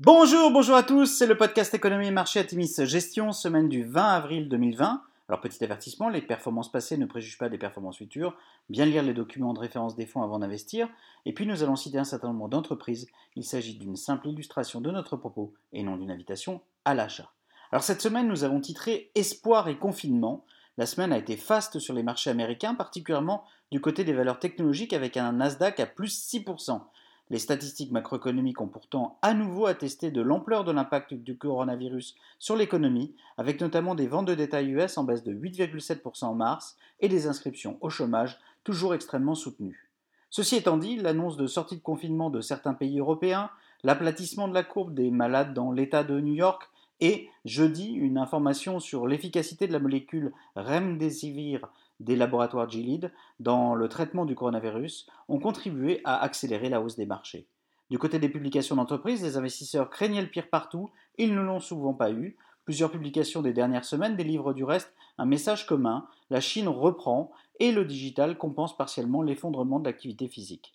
Bonjour, bonjour à tous, c'est le podcast Économie et Marché Atimis Gestion, semaine du 20 avril 2020. Alors petit avertissement, les performances passées ne préjugent pas des performances futures, bien lire les documents de référence des fonds avant d'investir, et puis nous allons citer un certain nombre d'entreprises, il s'agit d'une simple illustration de notre propos et non d'une invitation à l'achat. Alors cette semaine nous avons titré Espoir et confinement, la semaine a été faste sur les marchés américains, particulièrement du côté des valeurs technologiques avec un Nasdaq à plus 6%. Les statistiques macroéconomiques ont pourtant à nouveau attesté de l'ampleur de l'impact du coronavirus sur l'économie, avec notamment des ventes de détail US en baisse de 8,7% en mars et des inscriptions au chômage toujours extrêmement soutenues. Ceci étant dit, l'annonce de sortie de confinement de certains pays européens, l'aplatissement de la courbe des malades dans l'État de New York et, jeudi, une information sur l'efficacité de la molécule Remdesivir des laboratoires Gilead dans le traitement du coronavirus ont contribué à accélérer la hausse des marchés. Du côté des publications d'entreprises, les investisseurs craignaient le pire partout, ils ne l'ont souvent pas eu. Plusieurs publications des dernières semaines délivrent du reste un message commun, la Chine reprend et le digital compense partiellement l'effondrement de l'activité physique.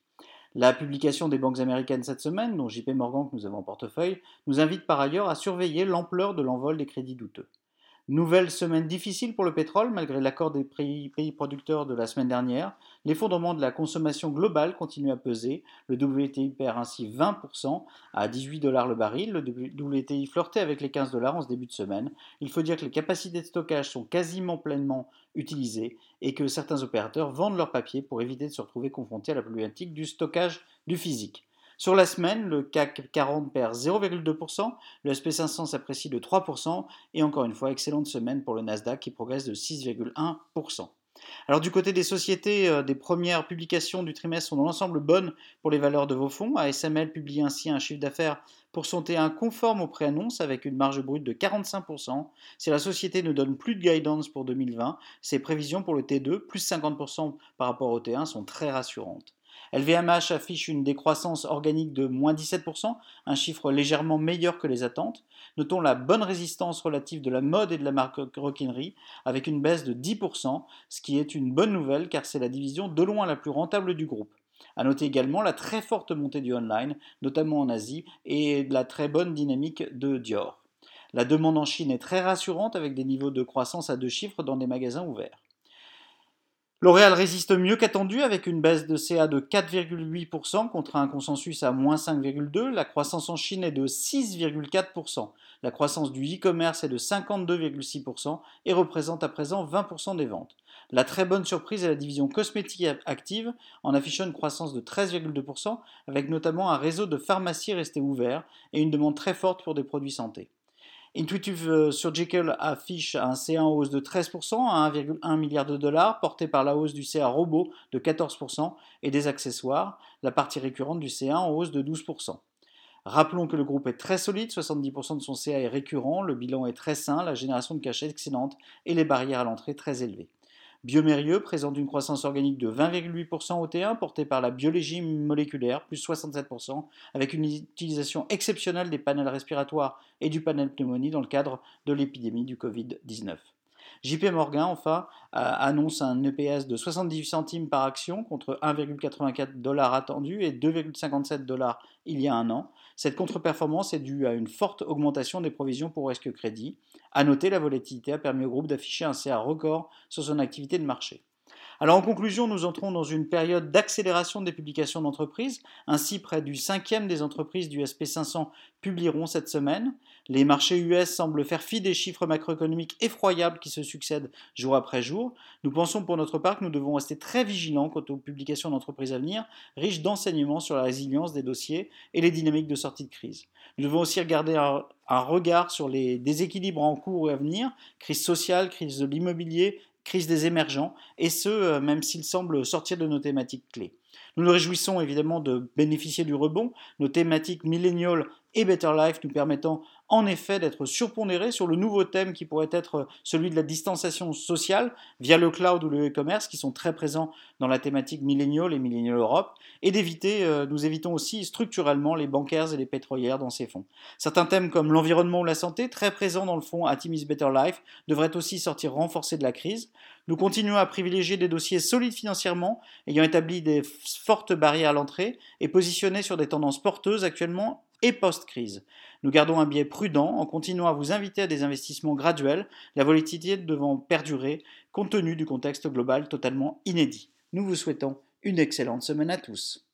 La publication des banques américaines cette semaine, dont JP Morgan que nous avons en portefeuille, nous invite par ailleurs à surveiller l'ampleur de l'envol des crédits douteux. Nouvelle semaine difficile pour le pétrole malgré l'accord des pays, producteurs de la semaine dernière. L'effondrement de la consommation globale continue à peser. Le WTI perd ainsi 20% à 18 dollars le baril. Le WTI flirtait avec les 15 dollars en ce début de semaine. Il faut dire que les capacités de stockage sont quasiment pleinement utilisées et que certains opérateurs vendent leurs papiers pour éviter de se retrouver confrontés à la problématique du stockage du physique. Sur la semaine, le CAC 40 perd 0,2%, le SP500 s'apprécie de 3%, et encore une fois, excellente semaine pour le Nasdaq qui progresse de 6,1%. Alors du côté des sociétés, euh, des premières publications du trimestre sont dans l'ensemble bonnes pour les valeurs de vos fonds. ASML publie ainsi un chiffre d'affaires pour son T1 conforme aux préannonces avec une marge brute de 45%. Si la société ne donne plus de guidance pour 2020, ses prévisions pour le T2, plus 50% par rapport au T1, sont très rassurantes. LVMH affiche une décroissance organique de moins 17%, un chiffre légèrement meilleur que les attentes. Notons la bonne résistance relative de la mode et de la marque roquinerie, avec une baisse de 10%, ce qui est une bonne nouvelle car c'est la division de loin la plus rentable du groupe. A noter également la très forte montée du online, notamment en Asie, et la très bonne dynamique de Dior. La demande en Chine est très rassurante avec des niveaux de croissance à deux chiffres dans des magasins ouverts. L'Oréal résiste mieux qu'attendu avec une baisse de CA de 4,8% contre un consensus à moins 5,2%. La croissance en Chine est de 6,4%. La croissance du e-commerce est de 52,6% et représente à présent 20% des ventes. La très bonne surprise est la division cosmétique active en affichant une croissance de 13,2% avec notamment un réseau de pharmacies resté ouvert et une demande très forte pour des produits santé. Intuitive euh, Surgical affiche un CA en hausse de 13% à 1,1 milliard de dollars, porté par la hausse du CA robot de 14% et des accessoires, la partie récurrente du CA en hausse de 12%. Rappelons que le groupe est très solide, 70% de son CA est récurrent, le bilan est très sain, la génération de cash est excellente et les barrières à l'entrée très élevées. Biomérieux présente une croissance organique de 20,8% au T1 portée par la biologie moléculaire, plus 67%, avec une utilisation exceptionnelle des panels respiratoires et du panel pneumonie dans le cadre de l'épidémie du Covid-19. JP Morgan, enfin, annonce un EPS de 78 centimes par action contre 1,84 dollars attendu et 2,57 dollars il y a un an. Cette contre-performance est due à une forte augmentation des provisions pour risque crédit. À noter, la volatilité a permis au groupe d'afficher un CA record sur son activité de marché. Alors en conclusion, nous entrons dans une période d'accélération des publications d'entreprises. Ainsi, près du cinquième des entreprises du SP500 publieront cette semaine. Les marchés US semblent faire fi des chiffres macroéconomiques effroyables qui se succèdent jour après jour. Nous pensons pour notre part que nous devons rester très vigilants quant aux publications d'entreprises à venir, riches d'enseignements sur la résilience des dossiers et les dynamiques de sortie de crise. Nous devons aussi regarder un, regard sur les déséquilibres en cours et à venir, crise sociale, crise de l'immobilier, crise des émergents, et ce, euh, même s'ils semblent sortir de nos thématiques clés. Nous nous réjouissons évidemment de bénéficier du rebond, nos thématiques millennial et Better Life nous permettant en effet d'être surpondérés sur le nouveau thème qui pourrait être celui de la distanciation sociale via le cloud ou le e-commerce qui sont très présents dans la thématique millennial et millennial Europe et d'éviter, euh, nous évitons aussi structurellement les bancaires et les pétrolières dans ces fonds. Certains thèmes comme l'environnement ou la santé, très présents dans le fonds Atimis Better Life, devraient aussi sortir renforcés de la crise. Nous continuons à privilégier des dossiers solides financièrement, ayant établi des fortes barrières à l'entrée et positionnés sur des tendances porteuses actuellement et post-crise. Nous gardons un biais prudent en continuant à vous inviter à des investissements graduels, la volatilité devant perdurer compte tenu du contexte global totalement inédit. Nous vous souhaitons une excellente semaine à tous.